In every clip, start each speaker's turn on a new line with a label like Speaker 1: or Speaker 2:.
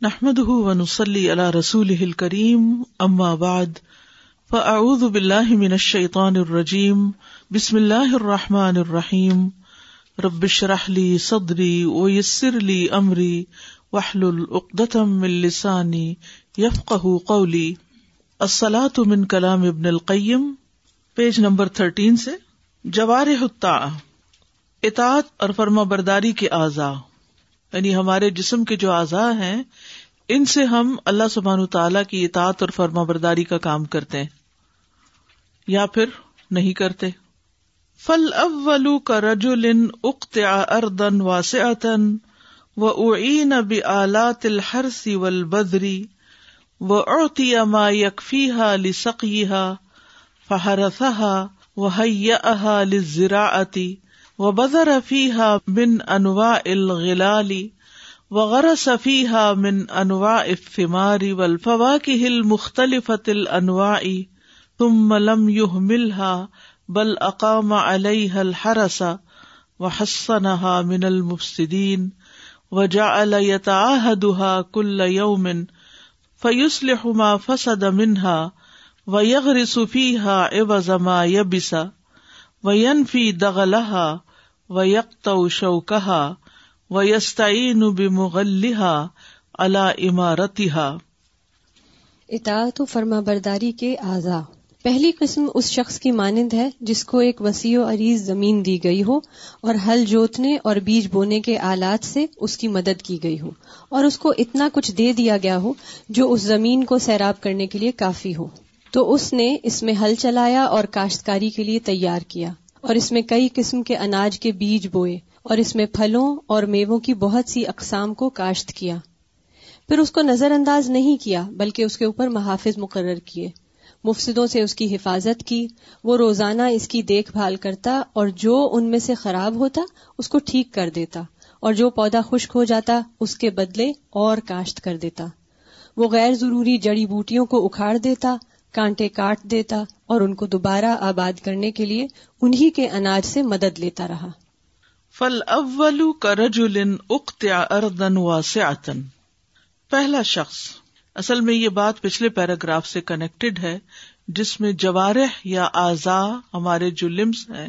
Speaker 1: نحمد ونسلی علی رسول کریم اما بعد فاعوذ باللہ من الشیطان الرجیم بسم اللہ الرحمٰن الرحیم ربش رحلی صدری ویسر لی امری وحل العقدم من لسانی یفقہ قولی السلاۃ من کلام ابن القیم پیج نمبر تھرٹین سے جوار اطاعت اور فرما برداری کے اعضاء۔ یعنی ہمارے جسم کے جو اعضاء ہیں، ان سے ہم اللہ سبحان تعالی کی اطاعت اور فرما برداری کا کام کرتے ہیں، یا پھر نہیں کرتے۔ فل اولو کا رجول اقتع اردن واسعتن و اعین بآلات الحرس والبذری و اعطی ما یکفیها لسقیها فحرثها وهيأها للزراعة وبذر فيها من انواع الغلال وغرس فيها من انواع الثمار والفواكه المختلفة الانواع ثم لم يهملها بل اقام عليها الحرس وحصنها من المفسدين وجعل يتعاهدها كل يوم فيصلح ما فسد منها ويغرس فيها عوض ما يبس وينفي دغلها ويقطع شوكها ويستعين بمغلها على إمارتها۔
Speaker 2: اطاعت و فرما برداری کے اعضاء۔ پہلی قسم اس شخص کی مانند ہے جس کو ایک وسیع و عریض زمین دی گئی ہو اور ہل جوتنے اور بیج بونے کے آلات سے اس کی مدد کی گئی ہو اور اس کو اتنا کچھ دے دیا گیا ہو جو اس زمین کو سیراب کرنے کے لیے کافی ہو۔ تو اس نے اس میں ہل چلایا اور کاشتکاری کے لیے تیار کیا۔ اور اس میں کئی قسم کے اناج کے بیج بوئے اور اس میں پھلوں اور میووں کی بہت سی اقسام کو کاشت کیا۔ پھر اس کو نظر انداز نہیں کیا، بلکہ اس کے اوپر محافظ مقرر کیے۔ مفسدوں سے اس کی حفاظت کی، وہ روزانہ اس کی دیکھ بھال کرتا اور جو ان میں سے خراب ہوتا، اس کو ٹھیک کر دیتا۔ اور جو پودا خشک ہو جاتا، اس کے بدلے اور کاشت کر دیتا۔ وہ غیر ضروری جڑی بوٹیوں کو اکھاڑ دیتا کانٹے کاٹ دیتا اور ان کو دوبارہ آباد کرنے کے لیے انہی کے اناج سے مدد لیتا رہا۔
Speaker 1: فل اولو کا رجول اختیا اردن واسعتن پہلا شخص، اصل میں یہ بات پچھلے پیراگراف سے کنیکٹڈ ہے، جس میں جوارح یا اعضا ہمارے جو لمس ہیں،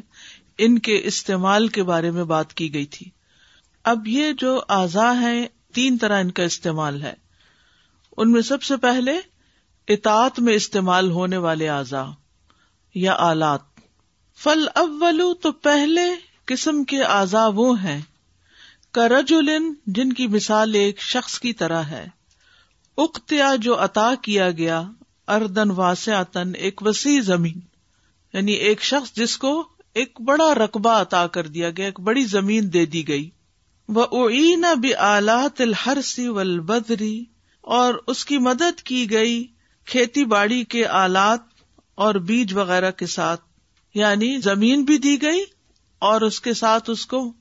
Speaker 1: ان کے استعمال کے بارے میں بات کی گئی تھی۔ اب یہ جو اعضا ہیں، تین طرح ان کا استعمال ہے۔ ان میں سب سے پہلے اطاعت میں استعمال ہونے والے اعضا یا آلات۔ فل اولو تو پہلے قسم کے اعضا وہ ہیں کرجولن جن کی مثال ایک شخص کی طرح ہے۔ اختیا جو عطا کیا گیا، اردن واسعتن ایک وسیع زمین یعنی ایک شخص جس کو ایک بڑا رقبہ عطا کر دیا گیا، ایک بڑی زمین دے دی گئی۔ وہ اوین بھی آلات الحرسی ولبدری اور اس کی مدد کی گئی کھیتی باڑی کے آلات اور بیج وغیرہ کے ساتھ یعنی زمین بھی دی گئی اور اس کے ساتھ اس کو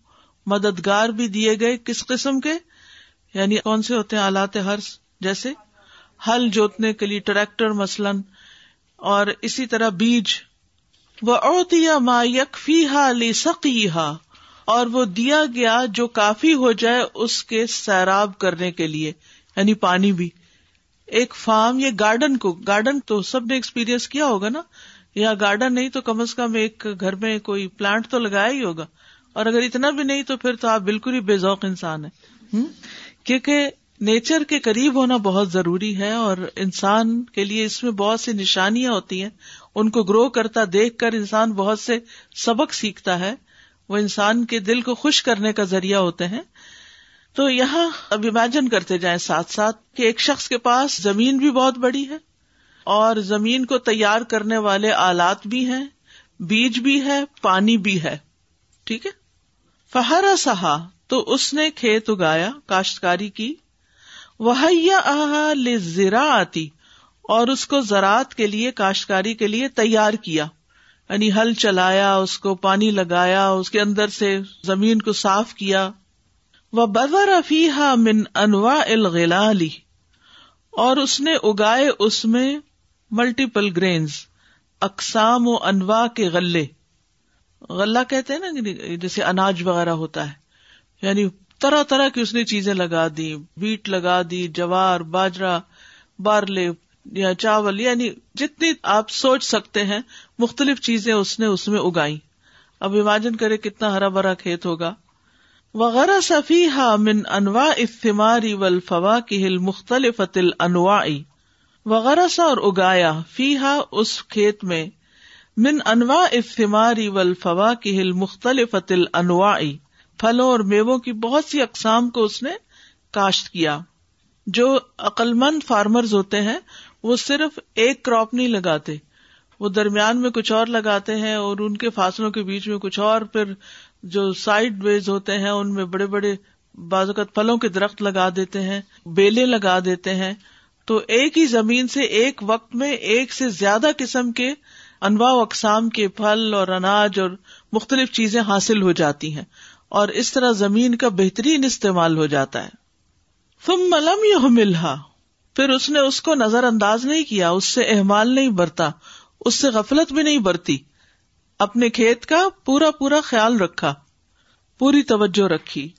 Speaker 1: مددگار بھی دیے گئے۔ کس قسم کے؟ یعنی کون سے ہوتے ہیں آلات ہرس؟ جیسے ہل جوتنے کے لیے ٹریکٹر مثلاً، اور اسی طرح بیج۔ وہ اوتیا ما یکفی ہا لی سقی ہا اور وہ دیا گیا جو کافی ہو جائے اس کے سیراب کرنے کے لیے یعنی پانی بھی۔ ایک فارم یا گارڈن کو، گارڈن تو سب نے ایکسپیرئنس کیا ہوگا نا؟ یا گارڈن نہیں تو کم از کم ایک گھر میں کوئی پلانٹ تو لگایا ہی ہوگا۔ اور اگر اتنا بھی نہیں تو پھر تو آپ بالکل ہی بے ذوق انسان ہے کیونکہ نیچر کے قریب ہونا بہت ضروری ہے اور انسان کے لیے اس میں بہت سی نشانیاں ہوتی ہیں۔ ان کو گرو کرتا دیکھ کر انسان بہت سے سبق سیکھتا ہے۔ وہ انسان کے دل کو خوش کرنے کا ذریعہ ہوتے ہیں۔ تو یہاں اب امیجن کرتے جائیں ساتھ ساتھ کہ ایک شخص کے پاس زمین بھی بہت بڑی ہے اور زمین کو تیار کرنے والے آلات بھی ہیں، بیج بھی ہے، پانی بھی ہے۔ ٹھیک ہے؟ فہرا سہا تو اس نے کھیت اگایا، کاشتکاری کی۔ وہ زرا آتی اور اس کو زراعت کے لیے، کاشتکاری کے لیے تیار کیا۔ یعنی ہل چلایا، اس کو پانی لگایا، اس کے اندر سے زمین کو صاف کیا۔ وہ بدر افیحا من انواع الغلالی اور اس نے اگائے اس میں ملٹیپل گرینز اقسام و انواع کے غلے۔ غلہ کہتے ہیں نا جیسے اناج وغیرہ ہوتا ہے۔ یعنی طرح طرح کی اس نے چیزیں لگا دی بیٹ لگا دی، جوار باجرا بارلے یا چاول یعنی جتنی آپ سوچ سکتے ہیں، مختلف چیزیں اس نے اس میں اگائی اب امیجن کرے کتنا ہرا بھرا کھیت ہوگا۔ وغیرہ صفی ہا من انواع افماری ول فوا کی ہل مختلف انواعی وغیرہ سا اور اگایا فی ہا اس کھیت میں من انواع افماری ول فوا کی ہل مختلف انواعی پھلوں اور میووں کی بہت سی اقسام کو اس نے کاشت کیا. جو عقلمند فارمرز ہوتے ہیں، وہ صرف ایک کراپ نہیں لگاتے، وہ درمیان میں کچھ اور لگاتے ہیں اور ان کے فاصلوں کے بیچ میں کچھ اور پھر جو سائڈ ویز ہوتے ہیں، ان میں بڑے بڑے بازوقت پھلوں کے درخت لگا دیتے ہیں بیلے لگا دیتے ہیں۔ تو ایک ہی زمین سے ایک وقت میں ایک سے زیادہ قسم کے انواع و اقسام کے پھل اور اناج اور مختلف چیزیں حاصل ہو جاتی ہیں۔ اور اس طرح زمین کا بہترین استعمال ہو جاتا ہے۔ تم ملم یو ملحا پھر اس نے اس کو نظر انداز نہیں کیا، اس سے احمال نہیں برتا، اس سے غفلت بھی نہیں برتی۔ اپنے کھیت کا پورا پورا خیال رکھا، پوری توجہ رکھی۔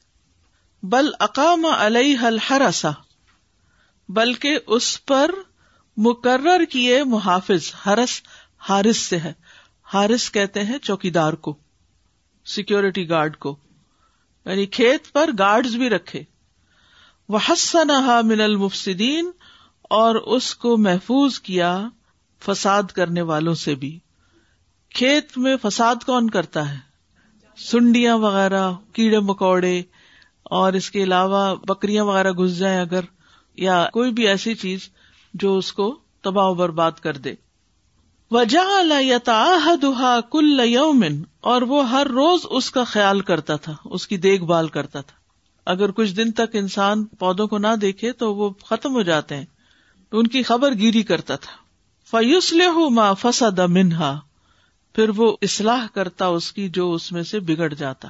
Speaker 1: بل اقام علیہ الحرسا بلکہ اس پر مقرر کیے محافظ ہرس ہارس سے ہے۔ ہارس کہتے ہیں چوکیدار کو سیکورٹی گارڈ کو۔ یعنی کھیت پر گارڈز بھی رکھے۔ وہ حسنہ من المفسدین اور اس کو محفوظ کیا فساد کرنے والوں سے بھی۔ کھیت میں فساد کون کرتا ہے؟ سنڈیاں وغیرہ، کیڑے مکوڑے، اور اس کے علاوہ بکریاں وغیرہ گھس جائیں اگر، یا کوئی بھی ایسی چیز جو اس کو تباہ و برباد کر دے۔ وجہ یا کل یومن، اور وہ ہر روز اس کا خیال کرتا تھا، اس کی دیکھ بھال کرتا تھا۔ اگر کچھ دن تک انسان پودوں کو نہ دیکھے تو وہ ختم ہو جاتے ہیں۔ ان کی خبر گیری کرتا تھا۔ فیوس ما فسد منہا۔ پھر وہ اصلاح کرتا اس کی جو اس میں سے بگڑ جاتا۔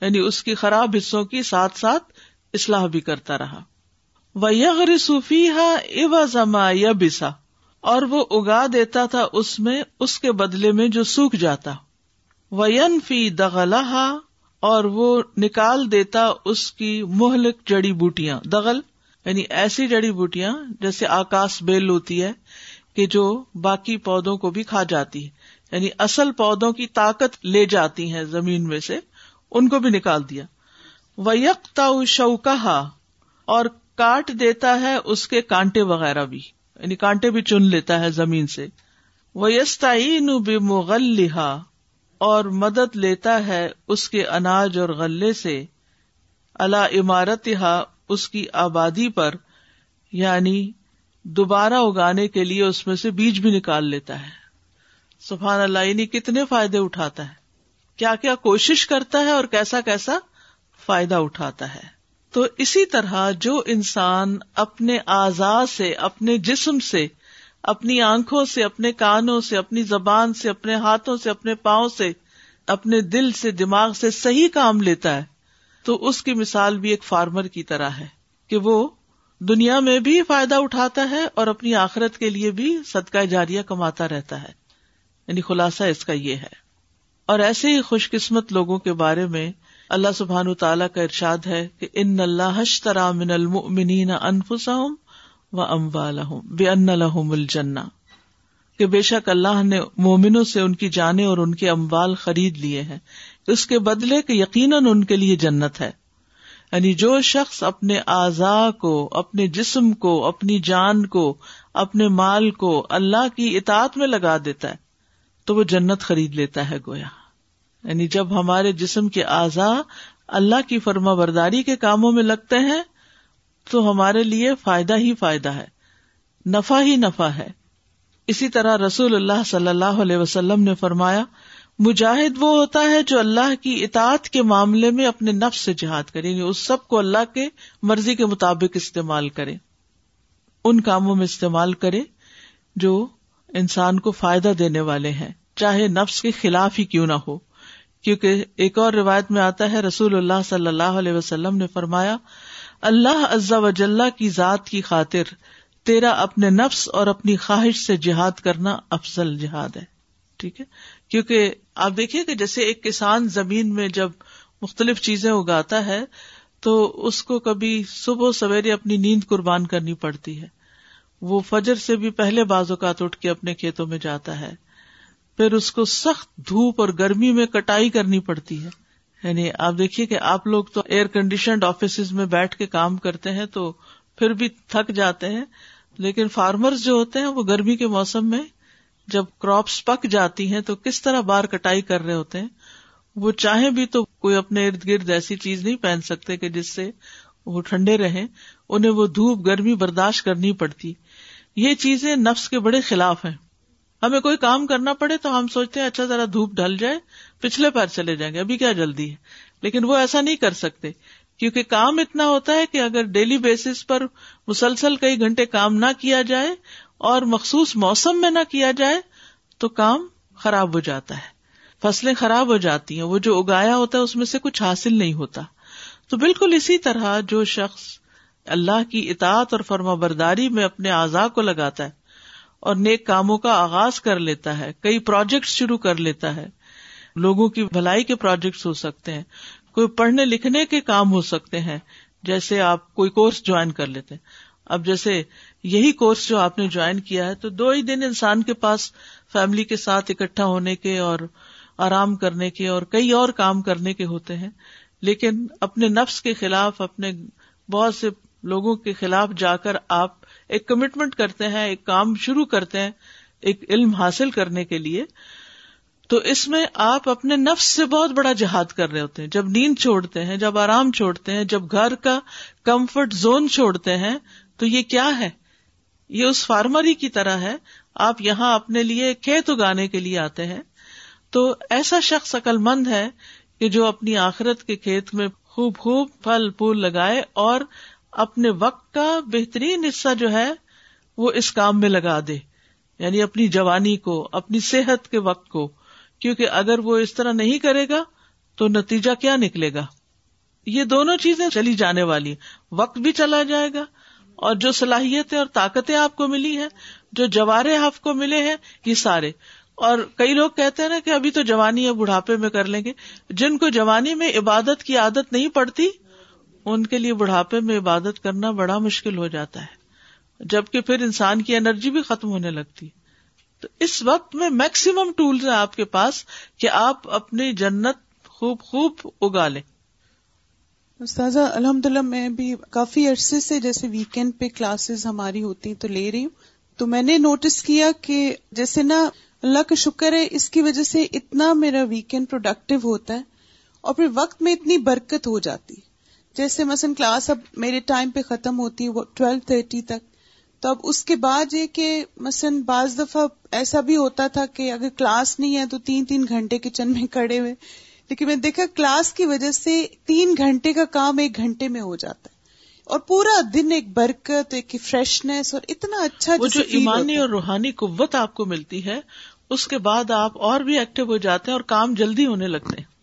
Speaker 1: یعنی اس کی خراب حصوں کی ساتھ ساتھ اصلاح بھی کرتا رہا۔ وہ صوفی ہا اوا زما یا بسا اور وہ اگا دیتا تھا اس میں، اس کے بدلے میں جو سوکھ جاتا۔ وین فی دغلہ اور وہ نکال دیتا اس کی مہلک جڑی بوٹیاں۔ دغل یعنی ایسی جڑی بوٹیاں جیسے آکاش بیل ہوتی ہے کہ جو باقی پودوں کو بھی کھا جاتی ہے۔ یعنی اصل پودوں کی طاقت لے جاتی ہیں زمین میں سے، ان کو بھی نکال دیا۔ وہ یکتا اور کاٹ دیتا ہے اس کے کانٹے وغیرہ بھی۔ یعنی کانٹے بھی چن لیتا ہے زمین سے۔ وہ یستعین بے اور مدد لیتا ہے اس کے اناج اور غلے سے۔ اللہ عمارت اس کی آبادی پر یعنی دوبارہ اگانے کے لیے اس میں سے بیج بھی نکال لیتا ہے۔ سبحان اللہ یعنی کتنے فائدے اٹھاتا ہے؟ کیا کیا کوشش کرتا ہے اور کیسا کیسا فائدہ اٹھاتا ہے؟ تو اسی طرح جو انسان اپنے آزاد سے، اپنے جسم سے، اپنی آنکھوں سے، اپنے کانوں سے، اپنی زبان سے، اپنے ہاتھوں سے، اپنے پاؤں سے، اپنے دل سے، دماغ سے صحیح کام لیتا ہے، تو اس کی مثال بھی ایک فارمر کی طرح ہے کہ وہ دنیا میں بھی فائدہ اٹھاتا ہے اور اپنی آخرت کے لیے بھی صدقہ جاریہ کماتا رہتا ہے۔ یعنی خلاصہ اس کا یہ ہے۔ اور ایسے ہی خوش قسمت لوگوں کے بارے میں اللہ سبحان تعالیٰ کا ارشاد ہے کہ ان اللہ ترا من المؤمنین انفسہم و اموالہم بے ان لہم الجنہ۔ کہ بے شک اللہ نے مومنوں سے ان کی جانے اور ان کے اموال خرید لیے ہیں۔ اس کے بدلے کہ یقیناً ان کے لیے جنت ہے۔ یعنی جو شخص اپنے اعضا کو، اپنے جسم کو، اپنی جان کو، اپنے مال کو اللہ کی اطاعت میں لگا دیتا ہے تو وہ جنت خرید لیتا ہے گویا۔ یعنی جب ہمارے جسم کے اعضا اللہ کی فرما برداری کے کاموں میں لگتے ہیں، تو ہمارے لیے فائدہ ہی فائدہ ہے۔ نفع ہی نفع ہے۔ اسی طرح رسول اللہ صلی اللہ علیہ وسلم نے فرمایا، مجاہد وہ ہوتا ہے جو اللہ کی اطاعت کے معاملے میں اپنے نفس سے جہاد کرے یعنی اس سب کو اللہ کے مرضی کے مطابق استعمال کرے۔ ان کاموں میں استعمال کرے جو انسان کو فائدہ دینے والے ہیں۔ چاہے نفس کے خلاف ہی کیوں نہ ہو۔ کیونکہ ایک اور روایت میں آتا ہے، رسول اللہ صلی اللہ علیہ وسلم نے فرمایا، اللہ عزا وجاللہ کی ذات کی خاطر تیرا اپنے نفس اور اپنی خواہش سے جہاد کرنا افضل جہاد ہے۔ ٹھیک ہے؟ کیونکہ آپ دیکھیے کہ جیسے ایک کسان زمین میں جب مختلف چیزیں اگاتا ہے، تو اس کو کبھی صبح سویرے اپنی نیند قربان کرنی پڑتی ہے۔ وہ فجر سے بھی پہلے بعض اوقات اٹھ کے اپنے کھیتوں میں جاتا ہے۔ پھر اس کو سخت دھوپ اور گرمی میں کٹائی کرنی پڑتی ہے۔ یعنی آپ دیکھیے کہ آپ لوگ تو ایئر کنڈیشنڈ آفیس میں بیٹھ کے کام کرتے ہیں تو پھر بھی تھک جاتے ہیں۔ لیکن فارمرز جو ہوتے ہیں وہ گرمی کے موسم میں جب کراپس پک جاتی ہیں تو کس طرح بار کٹائی کر رہے ہوتے ہیں۔ وہ چاہیں بھی تو کوئی اپنے ارد گرد ایسی چیز نہیں پہن سکتے کہ جس سے وہ ٹھنڈے رہیں۔ انہیں وہ دھوپ گرمی برداشت کرنی پڑتی۔ یہ چیزیں نفس کے بڑے خلاف ہیں۔ ہمیں کوئی کام کرنا پڑے تو ہم سوچتے ہیں اچھا ذرا دھوپ ڈھل جائے، پچھلے پیر چلے جائیں گے، ابھی کیا جلدی ہے؟ لیکن وہ ایسا نہیں کر سکتے۔ کیونکہ کام اتنا ہوتا ہے کہ اگر ڈیلی بیسس پر مسلسل کئی گھنٹے کام نہ کیا جائے اور مخصوص موسم میں نہ کیا جائے، تو کام خراب ہو جاتا ہے۔ فصلیں خراب ہو جاتی ہیں، وہ جو اگایا ہوتا ہے، اس میں سے کچھ حاصل نہیں ہوتا۔ تو بالکل اسی طرح جو شخص اللہ کی اطاعت اور فرما برداری میں اپنے اعضاء کو لگاتا ہے اور نیک کاموں کا آغاز کر لیتا ہے، کئی پروجیکٹ شروع کر لیتا ہے۔ لوگوں کی بھلائی کے پروجیکٹس ہو سکتے ہیں، کوئی پڑھنے لکھنے کے کام ہو سکتے ہیں، جیسے آپ کوئی کورس جوائن کر لیتے ہیں۔ اب جیسے یہی کورس جو آپ نے جوائن کیا ہے، تو دو ہی دن انسان کے پاس فیملی کے ساتھ اکٹھا ہونے کے اور آرام کرنے کے اور کئی اور کام کرنے کے ہوتے ہیں، لیکن اپنے نفس کے خلاف، اپنے بہت سے لوگوں کے خلاف جا کر آپ ایک کمٹمنٹ کرتے ہیں، ایک کام شروع کرتے ہیں، ایک علم حاصل کرنے کے لیے۔ تو اس میں آپ اپنے نفس سے بہت بڑا جہاد کر رہے ہوتے ہیں۔ جب نیند چھوڑتے ہیں، جب آرام چھوڑتے ہیں، جب گھر کا کمفرٹ زون چھوڑتے ہیں، تو یہ کیا ہے؟ یہ اس فارمری کی طرح ہے۔ آپ یہاں اپنے لیے کھیت اگانے کے لیے آتے ہیں۔ تو ایسا شخص عقل مند ہے کہ جو اپنی آخرت کے کھیت میں خوب خوب پھل پھول لگائے اور اپنے وقت کا بہترین حصہ جو ہے وہ اس کام میں لگا دے یعنی اپنی جوانی کو، اپنی صحت کے وقت کو، کیونکہ اگر وہ اس طرح نہیں کرے گا تو نتیجہ کیا نکلے گا؟ یہ دونوں چیزیں چلی جانے والی وقت بھی چلا جائے گا اور جو صلاحیتیں اور طاقتیں آپ کو ملی ہیں، جو جوارے آپ کو ملے ہیں، یہ سارے۔ اور کئی لوگ کہتے ہیں نا کہ ابھی تو جوانی ہے، بڑھاپے میں کر لیں گے۔ جن کو جوانی میں عبادت کی عادت نہیں پڑتی ان کے لیے بڑھاپے میں عبادت کرنا بڑا مشکل ہو جاتا ہے۔ جبکہ پھر انسان کی انرجی بھی ختم ہونے لگتی۔ تو اس وقت میں میکسیمم ٹولس ہیں آپ کے پاس کہ آپ اپنی جنت خوب خوب اگا لیں
Speaker 3: استاذہ الحمد للہ میں بھی کافی عرصے سے جیسے ویکینڈ پہ کلاسز ہماری ہوتی تو لے رہی ہوں۔ تو میں نے نوٹس کیا کہ جیسے نا اللہ کا شکر ہے، اس کی وجہ سے اتنا میرا ویکینڈ پروڈکٹیو ہوتا ہے اور پھر وقت میں اتنی برکت ہو جاتی۔ جیسے مثلاً کلاس اب میرے ٹائم پہ ختم ہوتی ہے وہ ٹویلو تھرٹی تک تو اب اس کے بعد یہ کہ مثلاً بعض دفعہ ایسا بھی ہوتا تھا کہ اگر کلاس نہیں ہے تو تین تین گھنٹے کچن میں کھڑے ہوئے لیکن میں دیکھا کلاس کی وجہ سے تین گھنٹے کا کام ایک گھنٹے میں ہو جاتا ہے اور پورا دن ایک برکت ایک فریشنیس اور اتنا اچھا
Speaker 1: وہ جو ایمانی اور روحانی قوت آپ کو ملتی ہے اس کے بعد آپ اور بھی ایکٹیو ہو جاتے ہیں اور کام جلدی ہونے لگتے ہیں۔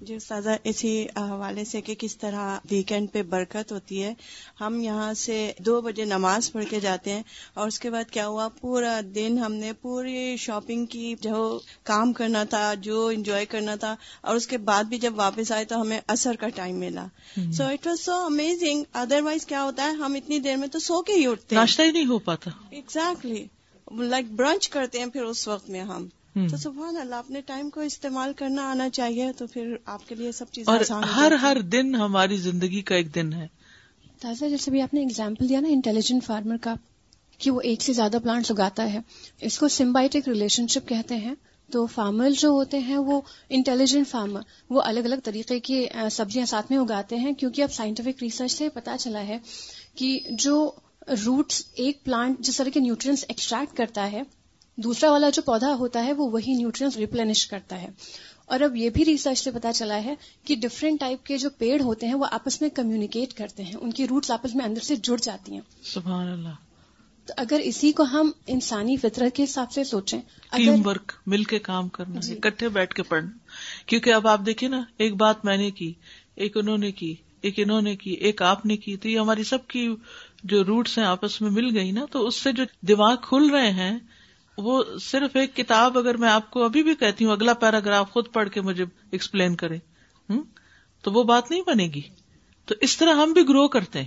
Speaker 4: جی استاذہ اسی حوالے سے کہ کس طرح ویکینڈ پہ برکت ہوتی ہے ہم یہاں سے دو بجے نماز پڑھ کے جاتے ہیں اور اس کے بعد کیا ہوا پورا دن ہم نے پوری شاپنگ کی جو کام کرنا تھا جو انجوائے کرنا تھا اور اس کے بعد بھی جب واپس آئے تو ہمیں اثر کا ٹائم ملا۔ So it was so amazing otherwise کیا ہوتا ہے ہم اتنی دیر میں تو سو کے ہی اٹھتے
Speaker 1: ناشتہ ہی نہیں ہو پاتا۔
Speaker 4: ایگزیکٹلی لائک برنچ کرتے ہیں پھر اس وقت میں ہم۔ تو سبحان اللہ اپنے ٹائم کو استعمال کرنا آنا چاہیے تو پھر آپ کے لیے سب چیزیں
Speaker 1: ہر ہر دن ہماری زندگی کا ایک دن ہے۔
Speaker 2: تازہ جیسے بھی آپ نے اگزامپل دیا نا انٹیلیجنٹ فارمر کا کہ وہ ایک سے زیادہ پلانٹس اگاتا ہے۔ اس کو سمبائٹک ریلیشن شپ کہتے ہیں۔ تو فارمر جو ہوتے ہیں وہ انٹیلیجنٹ فارمر وہ الگ الگ طریقے کی سبزیاں ساتھ میں اگاتے ہیں۔ کیونکہ اب سائنٹیفک ریسرچ سے پتا چلا ہے کہ جو روٹس ایک پلانٹ جس طرح کے نیوٹرینس ایکسٹریکٹ کرتا ہے دوسرا والا جو پودا ہوتا ہے وہ وہی نیوٹرینس ریپلینش کرتا ہے۔ اور اب یہ بھی ریسرچ سے پتا چلا ہے کہ ڈفرینٹ ٹائپ کے جو پیڑ ہوتے ہیں وہ آپس میں کمیونیکیٹ کرتے ہیں۔ ان کی روٹس آپس میں اندر سے جڑ جاتی ہیں۔
Speaker 1: سبحان اللہ۔
Speaker 2: تو اگر اسی کو ہم انسانی فطرت کے حساب سے سوچیں
Speaker 1: ٹیم ورک مل کے کام کرنا جی۔ اکٹھے بیٹھ کے پڑھنا۔ کیونکہ اب آپ دیکھیں نا ایک بات میں نے کی ایک انہوں نے کی ایک انہوں نے کی ایک آپ نے کی تو یہ ہماری سب کی جو روٹس ہیں آپس میں مل گئی نا تو اس سے جو دماغ کھل رہے ہیں وہ صرف ایک کتاب اگر میں آپ کو ابھی بھی کہتی ہوں اگلا پیراگراف خود پڑھ کے مجھے ایکسپلین کرے تو وہ بات نہیں بنے گی۔ تو اس طرح ہم بھی گرو کرتے ہیں۔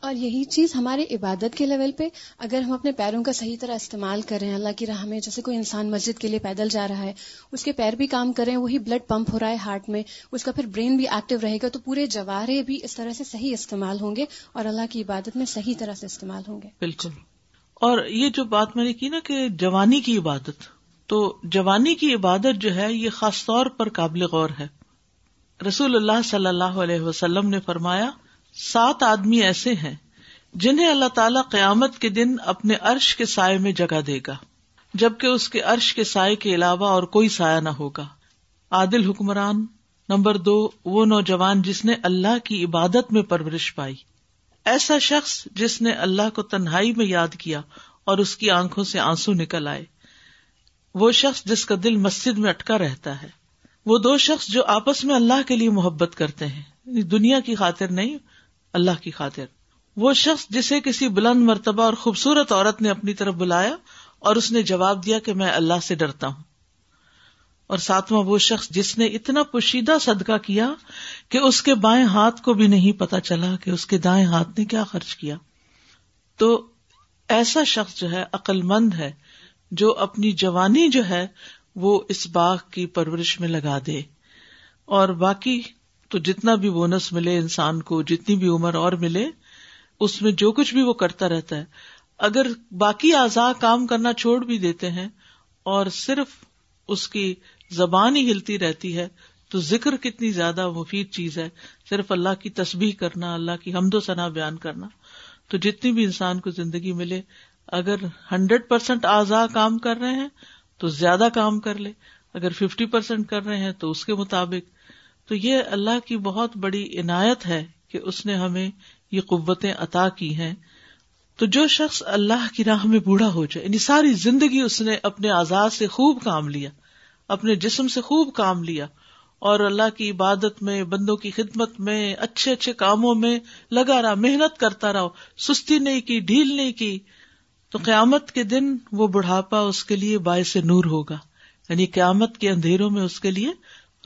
Speaker 5: اور یہی چیز ہمارے عبادت کے لیول پہ اگر ہم اپنے پیروں کا صحیح طرح استعمال کر رہے ہیں اللہ کی راہ میں جیسے کوئی انسان مسجد کے لیے پیدل جا رہا ہے اس کے پیر بھی کام کر رہے ہیں وہی بلڈ پمپ ہو رہا ہے ہارٹ میں اس کا پھر برین بھی ایکٹیو رہے گا تو پورے جوارے بھی اس طرح سے صحیح استعمال ہوں گے اور اللہ کی عبادت میں صحیح طرح سے استعمال ہوں گے۔
Speaker 1: بالکل۔ اور یہ جو بات میں نے کی نا کہ جوانی کی عبادت، تو جوانی کی عبادت جو ہے، یہ خاص طور پر قابل غور ہے۔ رسول اللہ صلی اللہ علیہ وسلم نے فرمایا، سات آدمی ایسے ہیں جنہیں اللہ تعالی قیامت کے دن اپنے عرش کے سائے میں جگہ دے گا، جبکہ اس کے عرش کے سائے کے علاوہ اور کوئی سایہ نہ ہوگا۔ عادل حکمران، نمبر دو، وہ نوجوان جس نے اللہ کی عبادت میں پرورش پائی۔ ایسا شخص جس نے اللہ کو تنہائی میں یاد کیا اور اس کی آنکھوں سے آنسو نکل آئے۔ وہ شخص جس کا دل مسجد میں اٹکا رہتا ہے۔ وہ دو شخص جو آپس میں اللہ کے لیے محبت کرتے ہیں۔ یعنی دنیا کی خاطر نہیں، اللہ کی خاطر۔ وہ شخص جسے کسی بلند مرتبہ اور خوبصورت عورت نے اپنی طرف بلایا اور اس نے جواب دیا کہ میں اللہ سے ڈرتا ہوں۔ اور ساتواں وہ شخص جس نے اتنا پوشیدہ صدقہ کیا کہ اس کے بائیں ہاتھ کو بھی نہیں پتا چلا کہ اس کے دائیں ہاتھ نے کیا خرچ کیا۔ تو ایسا شخص جو ہے عقل مند ہے، جو اپنی جوانی جو ہے وہ اس باغ کی پرورش میں لگا دے۔ اور باقی تو جتنا بھی بونس ملے انسان کو، جتنی بھی عمر اور ملے، اس میں جو کچھ بھی وہ کرتا رہتا ہے۔ اگر باقی اعضاء کام کرنا چھوڑ بھی دیتے ہیں اور صرف اس کی زبان ہی ہلتی رہتی ہے تو ذکر کتنی زیادہ مفید چیز ہے صرف اللہ کی تسبیح کرنا، اللہ کی حمد و ثنا بیان کرنا۔ تو جتنی بھی انسان کو زندگی ملے، اگر ہنڈریڈ پرسینٹ اعضاء کام کر رہے ہیں تو زیادہ کام کر لے، اگر ففٹی پرسینٹ کر رہے ہیں تو اس کے مطابق۔ تو یہ اللہ کی بہت بڑی عنایت ہے کہ اس نے ہمیں یہ قوتیں عطا کی ہیں۔ تو جو شخص اللہ کی راہ میں بوڑھا ہو جائے یعنی ساری زندگی اس نے اپنے آزاد سے خوب کام لیا اپنے جسم سے خوب کام لیا اور اللہ کی عبادت میں، بندوں کی خدمت میں، اچھے اچھے کاموں میں لگا رہا محنت کرتا رہا سستی نہیں کی، ڈھیل نہیں کی۔ تو قیامت کے دن وہ بڑھاپا اس کے لیے باعث نور ہوگا۔ یعنی قیامت کے اندھیروں میں اس کے لیے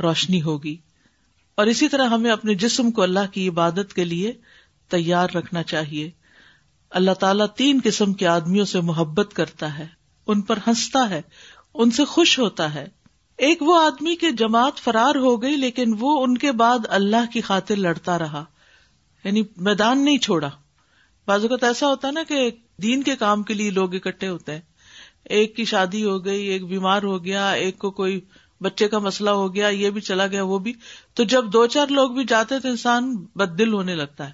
Speaker 1: روشنی ہوگی۔ اور اسی طرح ہمیں اپنے جسم کو اللہ کی عبادت کے لیے تیار رکھنا چاہیے۔ اللہ تعالیٰ تین قسم کے آدمیوں سے محبت کرتا ہے۔ ان پر ہنستا ہے، ان سے خوش ہوتا ہے۔ ایک وہ آدمی کے جماعت فرار ہو گئی، لیکن وہ ان کے بعد اللہ کی خاطر لڑتا رہا۔ یعنی میدان نہیں چھوڑا۔ بعض اوقات ایسا ہوتا ہے نا کہ دین کے کام کے لیے لوگ اکٹھے ہوتے ہیں۔ ایک کی شادی ہو گئی، ایک بیمار ہو گیا، ایک کو کوئی بچے کا مسئلہ ہو گیا، یہ بھی چلا گیا، وہ بھی۔ تو جب دو چار لوگ بھی جاتے تو انسان بد دل ہونے لگتا ہے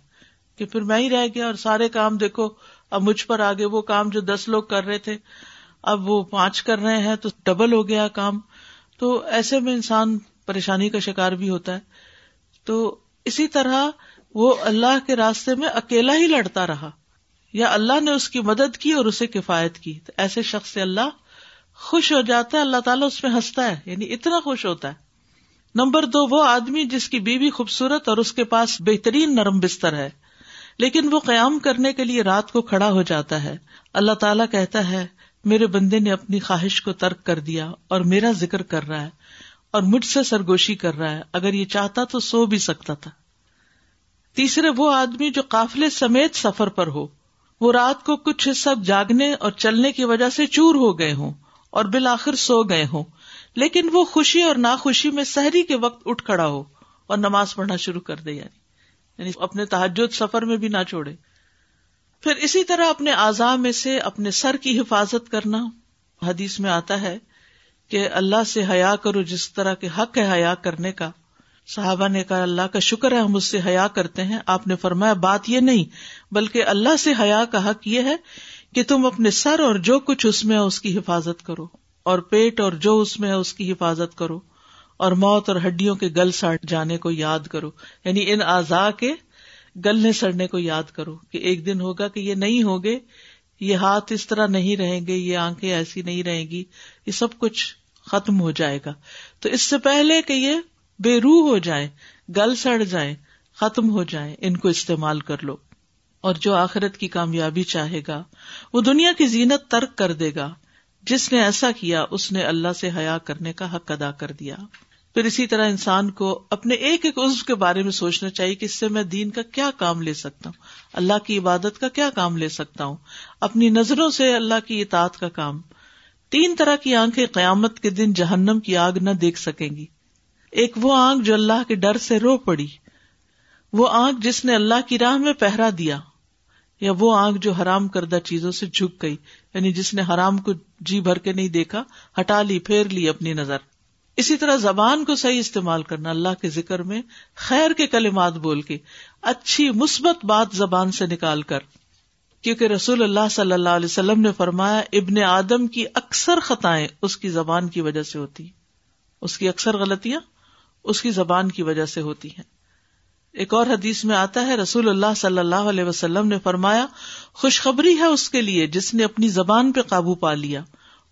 Speaker 1: کہ پھر میں ہی رہ گیا اور سارے کام دیکھو، اب مجھ پر آگے وہ کام جو دس لوگ کر رہے تھے، اب وہ پانچ کر رہے ہیں تو ڈبل ہو گیا کام۔ تو ایسے میں انسان پریشانی کا شکار بھی ہوتا ہے۔ تو اسی طرح وہ اللہ کے راستے میں اکیلا ہی لڑتا رہا۔ یا اللہ نے اس کی مدد کی اور اسے کفایت کی۔ تو ایسے شخص سے اللہ خوش ہو جاتا ہے، اللہ تعالیٰ اس میں ہنستا ہے یعنی اتنا خوش ہوتا ہے۔ نمبر دو، وہ آدمی جس کی بیوی خوبصورت اور اس کے پاس بہترین نرم بستر ہے، لیکن وہ قیام کرنے کے لیے رات کو کھڑا ہو جاتا ہے۔ اللہ تعالیٰ کہتا ہے میرے بندے نے اپنی خواہش کو ترک کر دیا اور میرا ذکر کر رہا ہے اور مجھ سے سرگوشی کر رہا ہے، اگر یہ چاہتا تو سو بھی سکتا تھا۔ تیسرے وہ آدمی جو قافلے سمیت سفر پر ہو، وہ رات کو کچھ حصہ جاگنے اور چلنے کی وجہ سے چور ہو گئے ہوں اور بالآخر سو گئے ہوں۔ لیکن وہ خوشی اور ناخوشی میں سحری کے وقت اٹھ کھڑا ہو اور نماز پڑھنا شروع کر دے یعنی یعنی اپنے تحجد سفر میں بھی نہ چھوڑے۔ پھر اسی طرح اپنے اعضاء میں سے اپنے سر کی حفاظت کرنا حدیث میں آتا ہے کہ اللہ سے حیا کرو جس طرح کے حق ہے حیا کرنے کا۔ صحابہ نے کہا، اللہ کا شکر ہے، ہم اس سے حیا کرتے ہیں۔ آپ نے فرمایا، بات یہ نہیں، بلکہ اللہ سے حیا کا حق یہ ہے کہ تم اپنے سر اور جو کچھ اس میں ہے، اس کی حفاظت کرو۔ اور پیٹ اور جو اس میں ہے، اس کی حفاظت کرو۔ اور موت اور ہڈیوں کے گل سڑ جانے کو یاد کرو۔ یعنی ان اعضاء کے گلنے سڑنے کو یاد کرو کہ ایک دن ہوگا کہ یہ نہیں ہوگے یہ ہاتھ اس طرح نہیں رہیں گے، یہ آنکھیں ایسی نہیں رہیں گی، یہ سب کچھ ختم ہو جائے گا۔ تو اس سے پہلے کہ یہ بے روح ہو جائے گل سڑ جائے ختم ہو جائے ان کو استعمال کر لو۔ اور جو آخرت کی کامیابی چاہے گا، وہ دنیا کی زینت ترک کر دے گا۔ جس نے ایسا کیا، اس نے اللہ سے حیا کرنے کا حق ادا کر دیا۔ پھر اسی طرح انسان کو اپنے ایک ایک عزو کے بارے میں سوچنا چاہیے کہ اس سے میں دین کا کیا کام لے سکتا ہوں؟ اللہ کی عبادت کا کیا کام لے سکتا ہوں؟ اپنی نظروں سے اللہ کی اطاعت کا کام۔ تین طرح کی آنکھیں قیامت کے دن جہنم کی آگ نہ دیکھ سکیں گی۔ ایک وہ آنکھ جو اللہ کے ڈر سے رو پڑی۔ وہ آنکھ جس نے اللہ کی راہ میں پہرا دیا۔ یا وہ آنکھ جو حرام کردہ چیزوں سے جھک گئی یعنی جس نے حرام کو جی بھر کے نہیں دیکھا، ہٹا لی، پھیر لی اپنی نظر۔ اسی طرح زبان کو صحیح استعمال کرنا، اللہ کے ذکر میں خیر کے کلمات بول کے اچھی مثبت بات زبان سے نکال کر۔ کیونکہ رسول اللہ صلی اللہ علیہ وسلم نے فرمایا، ابن آدم کی اکثر خطائیں اس کی زبان کی وجہ سے ہوتی اس کی اکثر غلطیاں اس کی زبان کی وجہ سے ہوتی ہیں۔ ایک اور حدیث میں آتا ہے، رسول اللہ صلی اللہ علیہ وسلم نے فرمایا، خوشخبری ہے اس کے لیے جس نے اپنی زبان پہ قابو پا لیا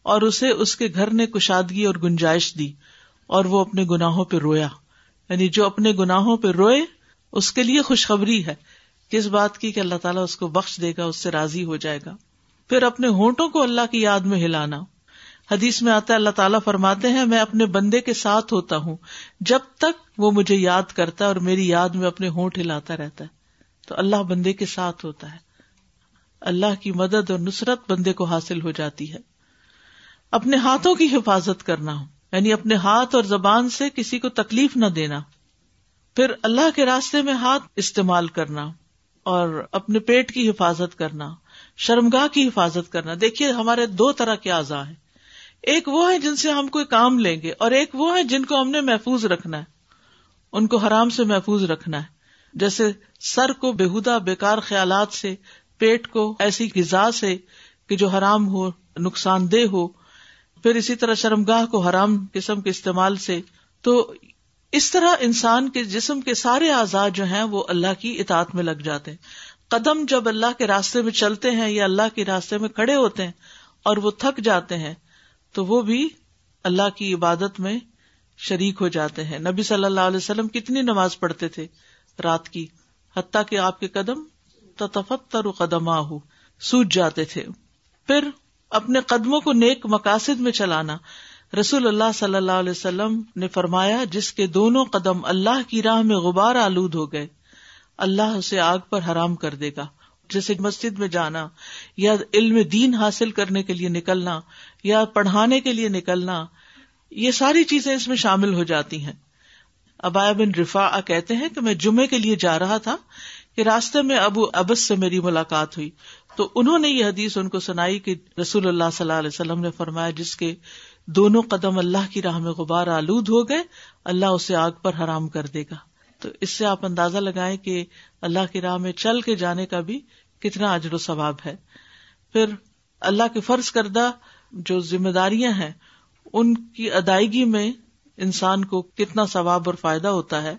Speaker 1: اور اسے اس کے گھر نے کشادگی اور گنجائش دی۔ اور وہ اپنے گناہوں پہ رویا۔ یعنی جو اپنے گناہوں پہ روئے، اس کے لیے خوشخبری ہے کس بات کی کہ اللہ تعالیٰ اس کو بخش دے گا، اس سے راضی ہو جائے گا۔ پھر اپنے ہونٹوں کو اللہ کی یاد میں ہلانا۔ حدیث میں آتا ہے، اللہ تعالیٰ فرماتے ہیں، میں اپنے بندے کے ساتھ ہوتا ہوں، جب تک وہ مجھے یاد کرتا ہے اور میری یاد میں اپنے ہونٹ ہلاتا رہتا ہے۔ تو اللہ بندے کے ساتھ ہوتا ہے۔ اللہ کی مدد اور نصرت بندے کو حاصل ہو جاتی ہے۔ اپنے ہاتھوں کی حفاظت کرنا یعنی اپنے ہاتھ اور زبان سے کسی کو تکلیف نہ دینا، پھر اللہ کے راستے میں ہاتھ استعمال کرنا اور اپنے پیٹ کی حفاظت کرنا، شرمگاہ کی حفاظت کرنا۔ دیکھیے ہمارے دو طرح کے اعضاء ہیں۔ ایک وہ ہے جن سے ہم کوئی کام لیں گے اور ایک وہ ہے جن کو ہم نے محفوظ رکھنا ہے۔ ان کو حرام سے محفوظ رکھنا ہے۔ جیسے سر کو بےحدہ بےکار خیالات سے، پیٹ کو ایسی غذا سے کہ جو حرام ہو، نقصان دہ ہو پھر اسی طرح شرمگاہ کو حرام قسم کے استعمال سے، تو اس طرح انسان کے جسم کے سارے آزاد جو ہیں وہ اللہ کی اطاعت میں لگ جاتے ہیں۔ قدم جب اللہ کے راستے میں چلتے ہیں یا اللہ کے راستے میں کھڑے ہوتے ہیں اور وہ تھک جاتے ہیں، تو وہ بھی اللہ کی عبادت میں شریک ہو جاتے ہیں۔ نبی صلی اللہ علیہ وسلم کتنی نماز پڑھتے تھے رات کی، حتیٰ کہ آپ کے قدم تفتر قدم سوج جاتے تھے۔ پھر اپنے قدموں کو نیک مقاصد میں چلانا۔ رسول اللہ صلی اللہ علیہ وسلم نے فرمایا، جس کے دونوں قدم اللہ کی راہ میں غبار آلود ہو گئے، اللہ اسے آگ پر حرام کر دے گا۔ جیسے مسجد میں جانا، یا علم دین حاصل کرنے کے لیے نکلنا، یا پڑھانے کے لیے نکلنا، یہ ساری چیزیں اس میں شامل ہو جاتی ہیں۔ ابایا بن رفا کہتے ہیں کہ میں جمعے کے لیے جا رہا تھا کہ راستے میں ابو ابس سے میری ملاقات ہوئی۔ تو انہوں نے یہ حدیث ان کو سنائی کہ رسول اللہ صلی اللہ علیہ وسلم نے فرمایا جس کے دونوں قدم اللہ کی راہ میں غبار آلود ہو گئے، اللہ اسے آگ پر حرام کر دے گا۔ تو اس سے آپ اندازہ لگائیں کہ اللہ کی راہ میں چل کے جانے کا بھی کتنا اجر و ثواب ہے۔ پھر اللہ کے فرض کردہ جو ذمہ داریاں ہیں، ان کی ادائیگی میں انسان کو کتنا ثواب اور فائدہ ہوتا ہے۔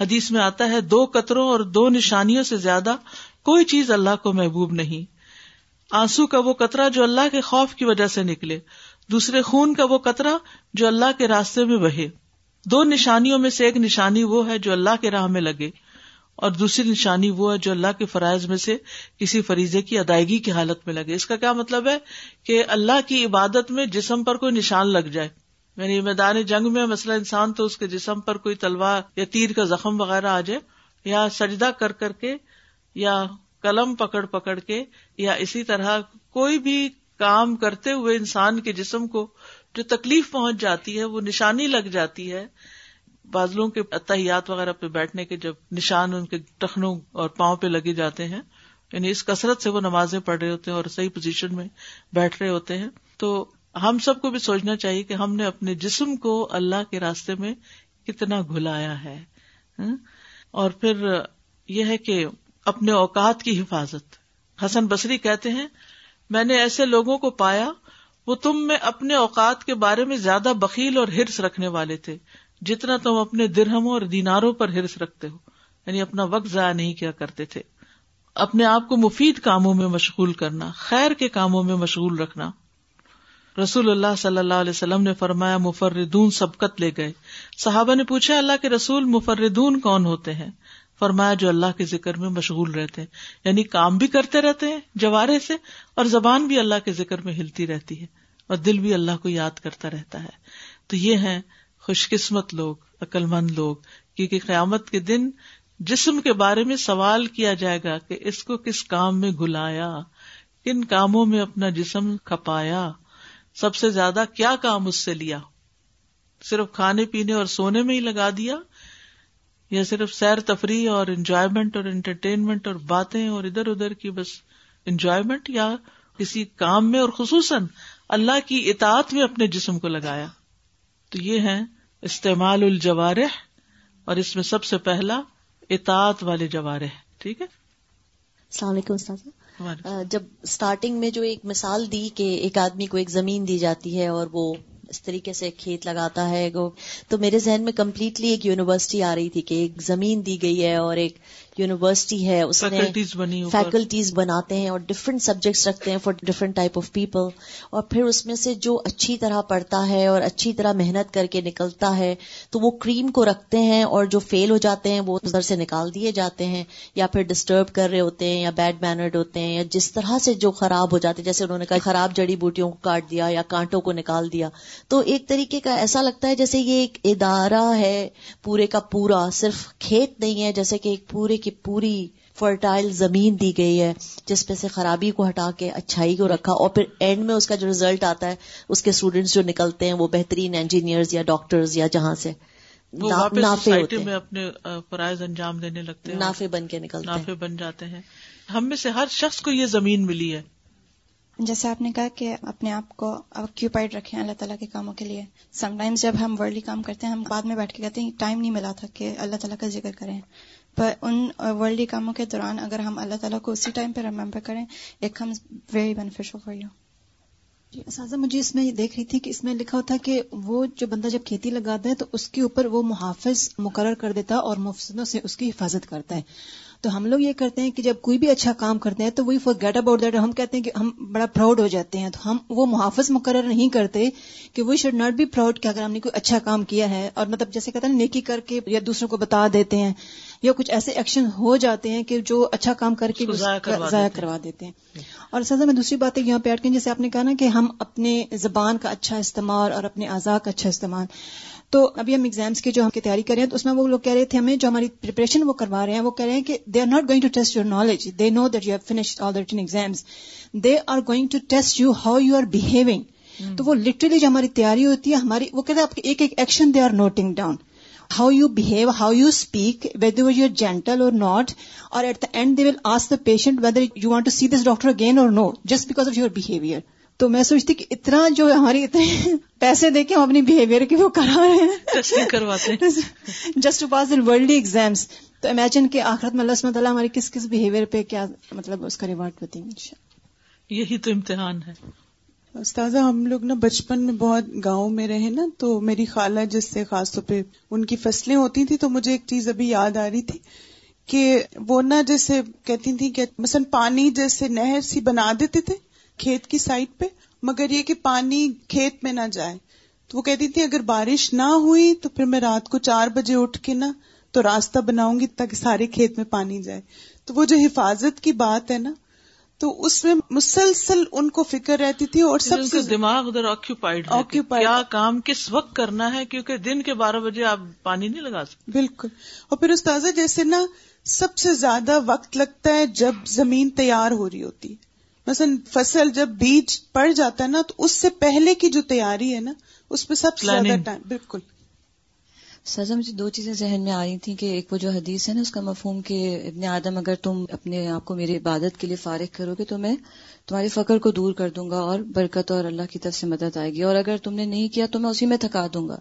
Speaker 1: حدیث میں آتا ہے، دو قطروں اور دو نشانیوں سے زیادہ کوئی چیز اللہ کو محبوب نہیں۔ آنسو کا وہ قطرہ جو اللہ کے خوف کی وجہ سے نکلے، دوسرے خون کا وہ قطرہ جو اللہ کے راستے میں بہے۔ دو نشانیوں میں سے ایک نشانی وہ ہے جو اللہ کے راہ میں لگے، اور دوسری نشانی وہ ہے جو اللہ کے فرائض میں سے کسی فریضے کی ادائیگی کی حالت میں لگے۔ اس کا کیا مطلب ہے؟ کہ اللہ کی عبادت میں جسم پر کوئی نشان لگ جائے۔ یعنی میدان جنگ میں مسئلہ انسان تو اس کے جسم پر کوئی تلوار یا تیر کا زخم وغیرہ آ جائے یا سجدہ کر کر کے یا قلم پکڑ پکڑ کے یا اسی طرح کوئی بھی کام کرتے ہوئے انسان کے جسم کو جو تکلیف پہنچ جاتی ہے، وہ نشانی لگ جاتی ہے۔ بادلوں کے اتحیات وغیرہ پہ بیٹھنے کے جب نشان ان کے ٹخنوں اور پاؤں پہ لگے جاتے ہیں یعنی اس کثرت سے وہ نمازیں پڑھ رہے ہوتے ہیں اور صحیح پوزیشن میں بیٹھ رہے ہوتے ہیں۔ تو ہم سب کو بھی سوچنا چاہیے کہ ہم نے اپنے جسم کو اللہ کے راستے میں کتنا گھلایا ہے۔ اور پھر یہ ہے کہ اپنے اوقات کی حفاظت۔ حسن بصری کہتے ہیں، میں نے ایسے لوگوں کو پایا، وہ تم میں اپنے اوقات کے بارے میں زیادہ بکیل اور ہرس رکھنے والے تھے، جتنا تم اپنے درہموں اور دیناروں پر ہرس رکھتے ہو یعنی اپنا وقت ضائع نہیں کیا کرتے تھے۔ اپنے آپ کو مفید کاموں میں مشغول کرنا، خیر کے کاموں میں مشغول رکھنا۔ رسول اللہ صلی اللہ علیہ وسلم نے فرمایا، مفردون سبقت لے گئے۔ صحابہ نے پوچھا، اللہ کے رسول مفردون کون ہوتے ہیں؟ فرمایا جو اللہ کے ذکر میں مشغول رہتے ہیں۔ یعنی کام بھی کرتے رہتے ہیں جوارے سے اور زبان بھی اللہ کے ذکر میں ہلتی رہتی ہے اور دل بھی اللہ کو یاد کرتا رہتا ہے۔ تو یہ ہے خوش قسمت لوگ عقل مند لوگ، کیونکہ قیامت کے دن جسم کے بارے میں سوال کیا جائے گا کہ اس کو کس کام میں گلایا کن کاموں میں اپنا جسم کھپایا، سب سے زیادہ کیا کام اس سے لیا؟ صرف کھانے پینے اور سونے میں ہی لگا دیا یا صرف سیر تفریح اور انجوائےمنٹ اور انٹرٹینمنٹ اور باتیں اور ادھر ادھر کی بس انجوائےمنٹ یا کسی کام میں اور خصوصاً اللہ کی اطاعت میں اپنے جسم کو لگایا۔ تو یہ ہے استعمال الجوارح اور اس میں سب سے پہلا اطاعت والے جوارح ٹھیک ہے؟
Speaker 6: السلام علیکم استاد جب اسٹارٹنگ میں جو ایک مثال دی کہ ایک آدمی کو ایک زمین دی جاتی ہے اور وہ اس طریقے سے کھیت لگاتا ہے۔ تو میرے ذہن میں کمپلیٹلی ایک یونیورسٹی آ رہی تھی کہ ایک زمین دی گئی ہے اور ایک یونیورسٹی ہے اس میں فیکلٹیز بناتے ہیں اور ڈفرینٹ سبجیکٹس رکھتے ہیں for different type of people اور پھر اس میں سے جو اچھی طرح پڑھتا ہے اور اچھی طرح محنت کر کے نکلتا ہے تو وہ کریم کو رکھتے ہیں اور جو فیل ہو جاتے ہیں وہ ادھر سے نکال دیے جاتے ہیں یا پھر ڈسٹرب کر رہے ہوتے ہیں یا بیڈ مینرڈ ہوتے ہیں یا جس طرح سے جو خراب ہو جاتے ہیں جیسے انہوں نے کہا خراب جڑی بوٹیوں کو کاٹ دیا یا کانٹوں کو نکال دیا۔ تو ایک طریقے کا ایسا لگتا ہے جیسے یہ ایک ادارہ ہے پورے کا پورا صرف کھیت نہیں ہے جیسے کہ ایک پورے کی پوری فرٹائل زمین دی گئی ہے جس پہ سے خرابی کو ہٹا کے اچھائی کو رکھا اور پھر اینڈ میں اس کا جو ریزلٹ آتا ہے اس کے اسٹوڈینٹس جو نکلتے ہیں وہ بہترین انجینئرز یا ڈاکٹرز یا جہاں سے
Speaker 1: نافے میں اپنے فرائض انجام دینے لگتے ہیں
Speaker 6: نافے بن کے نکلتے
Speaker 1: نافے بن جاتے ہیں۔ ہم میں سے ہر شخص کو یہ زمین ملی ہے۔
Speaker 7: جیسے آپ نے کہا کہ اپنے آپ کو آکوپائڈ رکھیں اللہ تعالیٰ کے کاموں کے لیے۔ سم ٹائمز جب ہم ورلڈلی کام کرتے ہیں ہم بعد میں بیٹھ کے کہتے ہیں ٹائم نہیں ملا تھا کہ اللہ تعالیٰ کا ذکر کریں۔ پر ان ورلڈلی کاموں کے دوران اگر ہم اللہ تعالیٰ کو اسی ٹائم پہ ریمبر کریں ایک ہم ویری بینیفیشل فار یو
Speaker 8: جی اساتذہ، مجھے اس میں یہ دیکھ رہی تھی کہ اس میں لکھا ہوتا کہ وہ جو بندہ جب کھیتی لگاتا ہے تو اس کے اوپر وہ محافظ مقرر کر دیتا اور مفسدوں سے اس کی حفاظت کرتا ہے۔ تو ہم لوگ یہ کرتے ہیں کہ جب کوئی بھی اچھا کام کرتے ہیں تو وہی فور گیٹ اباؤٹ دیٹ ہم کہتے ہیں کہ ہم بڑا پراؤڈ ہو جاتے ہیں۔ تو ہم وہ محافظ مقرر نہیں کرتے کہ we should not be proud کہ اگر ہم نے کوئی اچھا کام کیا ہے اور مطلب جیسے کہتے ہیں نیکی کر کے یا دوسروں کو بتا دیتے ہیں۔ یا کچھ ایسے ایکشن ہو جاتے ہیں کہ جو اچھا کام کر کے ضائع کروا دیتے ہیں۔ اور سزا میں دوسری بات یہاں پہ ایڈ کریں جیسے آپ نے کہا نا کہ ہم اپنے زبان کا اچھا استعمال اور اپنے اعضاء کا اچھا استعمال۔ تو ابھی ہم ایگزامس کی جو ہم کی تیاری کر رہے ہیں تو اس میں وہ لوگ کہہ رہے تھے ہمیں جو ہماری پریپریشن وہ کروا رہے ہیں وہ کہہ رہے ہیں کہ they are not going to test your knowledge they know that you have finish all written exams they are going to test you how you are behaving تو وہ لٹرلی جو ہماری تیاری ہوتی ہے ہماری وہ کہتے ہیں ایک ایک action they are noting down how you behave how you speak whether you are gentle or not or at the end they will ask the patient whether you want to see this doctor again or no just because of your behaviour تو میں سوچتی کہ اتنا جو ہماری اتنے پیسے دے کے ہم اپنی بہیویئر کی وہ کرا رہے ہیں۔ Just to pass world exams تو امیجن کہ آخرت میں اللہ تعالیٰ ہماری کس کس بہیویئر پہ کیا مطلب اس کا ریوارڈ بتیں گے
Speaker 1: یہی تو امتحان ہے۔
Speaker 3: استاذہ، ہم لوگ نا بچپن میں بہت گاؤں میں رہے نا، تو میری خالہ جس سے خاص طور پہ ان کی فصلیں ہوتی تھی تو مجھے ایک چیز ابھی یاد آ رہی تھی کہ وہ نا جیسے کہتی تھی کہ مثلا پانی جیسے نہر سی بنا دیتے تھے کھیت کی سائڈ پہ، مگر یہ کہ پانی کھیت میں نہ جائے۔ تو وہ کہتی تھی اگر بارش نہ ہوئی تو پھر میں رات کو چار بجے اٹھ کے نا تو راستہ بناؤں گی تاکہ سارے کھیت میں پانی جائے۔ تو وہ جو حفاظت کی بات ہے نا تو اس میں مسلسل ان کو فکر رہتی تھی اور سب سے
Speaker 1: دماغ ادھر آکوپائڈ آکوپائڈ کیا کام کس وقت کرنا ہے کیونکہ دن کے بارہ بجے آپ پانی نہیں لگا سکتے۔
Speaker 3: بالکل۔ اور پھر استاذہ جیسے نا سب سے زیادہ وقت لگتا ہے جب زمین تیار ہو رہی ہوتی۔ مثلا فصل جب بیج پڑ جاتا ہے نا تو اس سے پہلے کی جو تیاری ہے نا اس پہ سب سے زیادہ ٹائم بالکل۔
Speaker 6: سزا مجھے دو چیزیں ذہن میں آ رہی تھیں کہ ایک وہ جو حدیث ہے نا اس کا مفہوم کہ ابن آدم اگر تم اپنے آپ کو میری عبادت کے لیے فارغ کرو گے تو میں تمہارے فقر کو دور کر دوں گا اور برکت اور اللہ کی طرف سے مدد آئے گی۔ اور اگر تم نے نہیں کیا تو میں اسی میں تھکا دوں گا۔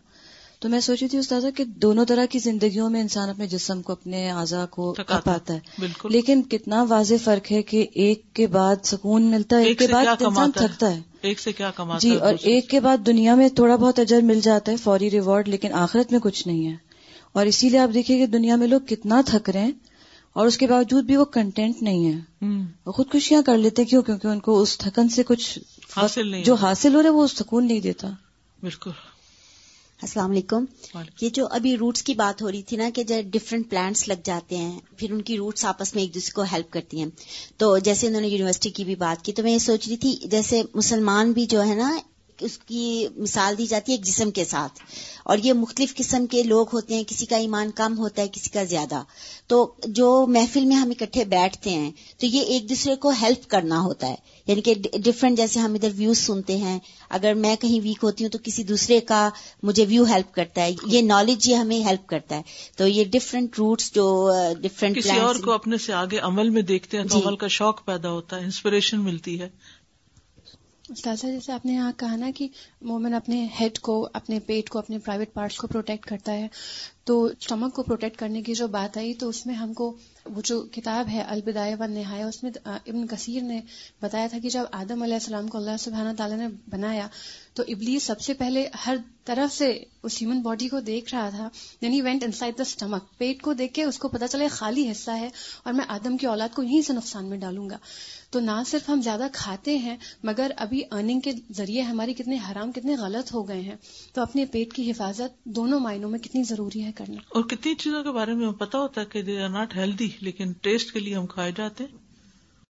Speaker 6: تو میں سوچی تھی استاذہ کہ دونوں طرح کی زندگیوں میں انسان اپنے جسم کو اپنے اعضاء کو پاتا ہے۔ لیکن کتنا واضح فرق ہے کہ ایک کے بعد سکون ملتا ہے ایک کے بعد انسان تھکتا ہے۔
Speaker 1: ایک سے کیا کماتا
Speaker 6: جی اور ایک کے بعد دنیا میں تھوڑا بہت اجر مل جاتا ہے فوری ریوارڈ لیکن آخرت میں کچھ نہیں ہے۔ اور اسی لیے آپ دیکھیے کہ دنیا میں لوگ کتنا تھک رہے ہیں اور اس کے باوجود بھی وہ کنٹینٹ نہیں ہے۔ خودکشیاں کر لیتے کیوں؟ کیونکہ ان کو اس تھکن سے کچھ حاصل نہیں جو حاصل ہو رہا ہے وہ سکون نہیں دیتا۔
Speaker 1: بالکل۔
Speaker 9: السلام علیکم۔ یہ جو ابھی روٹس کی بات ہو رہی تھی نا کہ جب ڈفرینٹ پلانٹس لگ جاتے ہیں پھر ان کی روٹس آپس میں ایک دوسرے کو ہیلپ کرتی ہیں۔ تو جیسے انہوں نے یونیورسٹی کی بھی بات کی تو میں یہ سوچ رہی تھی جیسے مسلمان بھی جو ہے نا اس کی مثال دی جاتی ہے ایک جسم کے ساتھ۔ اور یہ مختلف قسم کے لوگ ہوتے ہیں کسی کا ایمان کم ہوتا ہے کسی کا زیادہ۔ تو جو محفل میں ہم اکٹھے بیٹھتے ہیں تو یہ ایک دوسرے کو ہیلپ کرنا ہوتا ہے۔ یعنی کہ ڈفرینٹ جیسے ہم ادھر ویوز سنتے ہیں اگر میں کہیں ویک ہوتی ہوں تو کسی دوسرے کا مجھے ویو ہیلپ کرتا ہے۔ یہ نالج یہ ہمیں ہیلپ کرتا ہے۔ تو یہ ڈفرینٹ روٹس جو ڈفرینٹ
Speaker 1: کسی اور کو اپنے سے آگے عمل میں دیکھتے ہیں تو جی. عمل کا شوق پیدا ہوتا ہے انسپریشن ملتی ہے۔
Speaker 5: استاذہ، جیسے آپ نے یہاں کہا نا کہ مومن اپنے ہیڈ کو، اپنے پیٹ کو، اپنے پرائیویٹ پارٹس کو پروٹیکٹ کرتا ہے، تو اسٹمک کو پروٹیکٹ کرنے کی جو بات آئی، تو اس میں ہم کو وہ جو کتاب ہے البدایہ و نہایا اس میں ابن کثیر نے بتایا تھا کہ جب آدم علیہ السلام کو اللہ سبحانہ تعالیٰ نے بنایا، تو ابلی سب سے پہلے ہر طرف سے اس ہیومن باڈی کو دیکھ رہا تھا یعنی went inside the stomach پیٹ کو دیکھ کے اس کو پتا چلا خالی حصہ ہے اور میں آدم کی اولاد کو یہیں سے نقصان میں ڈالوں گا۔ تو نہ صرف ہم زیادہ کھاتے ہیں، مگر ابھی ارننگ کے ذریعے ہماری کتنے حرام، کتنے غلط ہو گئے ہیں۔ تو اپنے پیٹ کی حفاظت دونوں معنوں میں کتنی ضروری ہے کرنا۔
Speaker 1: اور کتنی چیزوں کے بارے میں پتا ہوتا ہے کہ دے آر ناٹ ہیلدی لیکن ٹیسٹ کے لیے ہم کھائے جاتے ہیں۔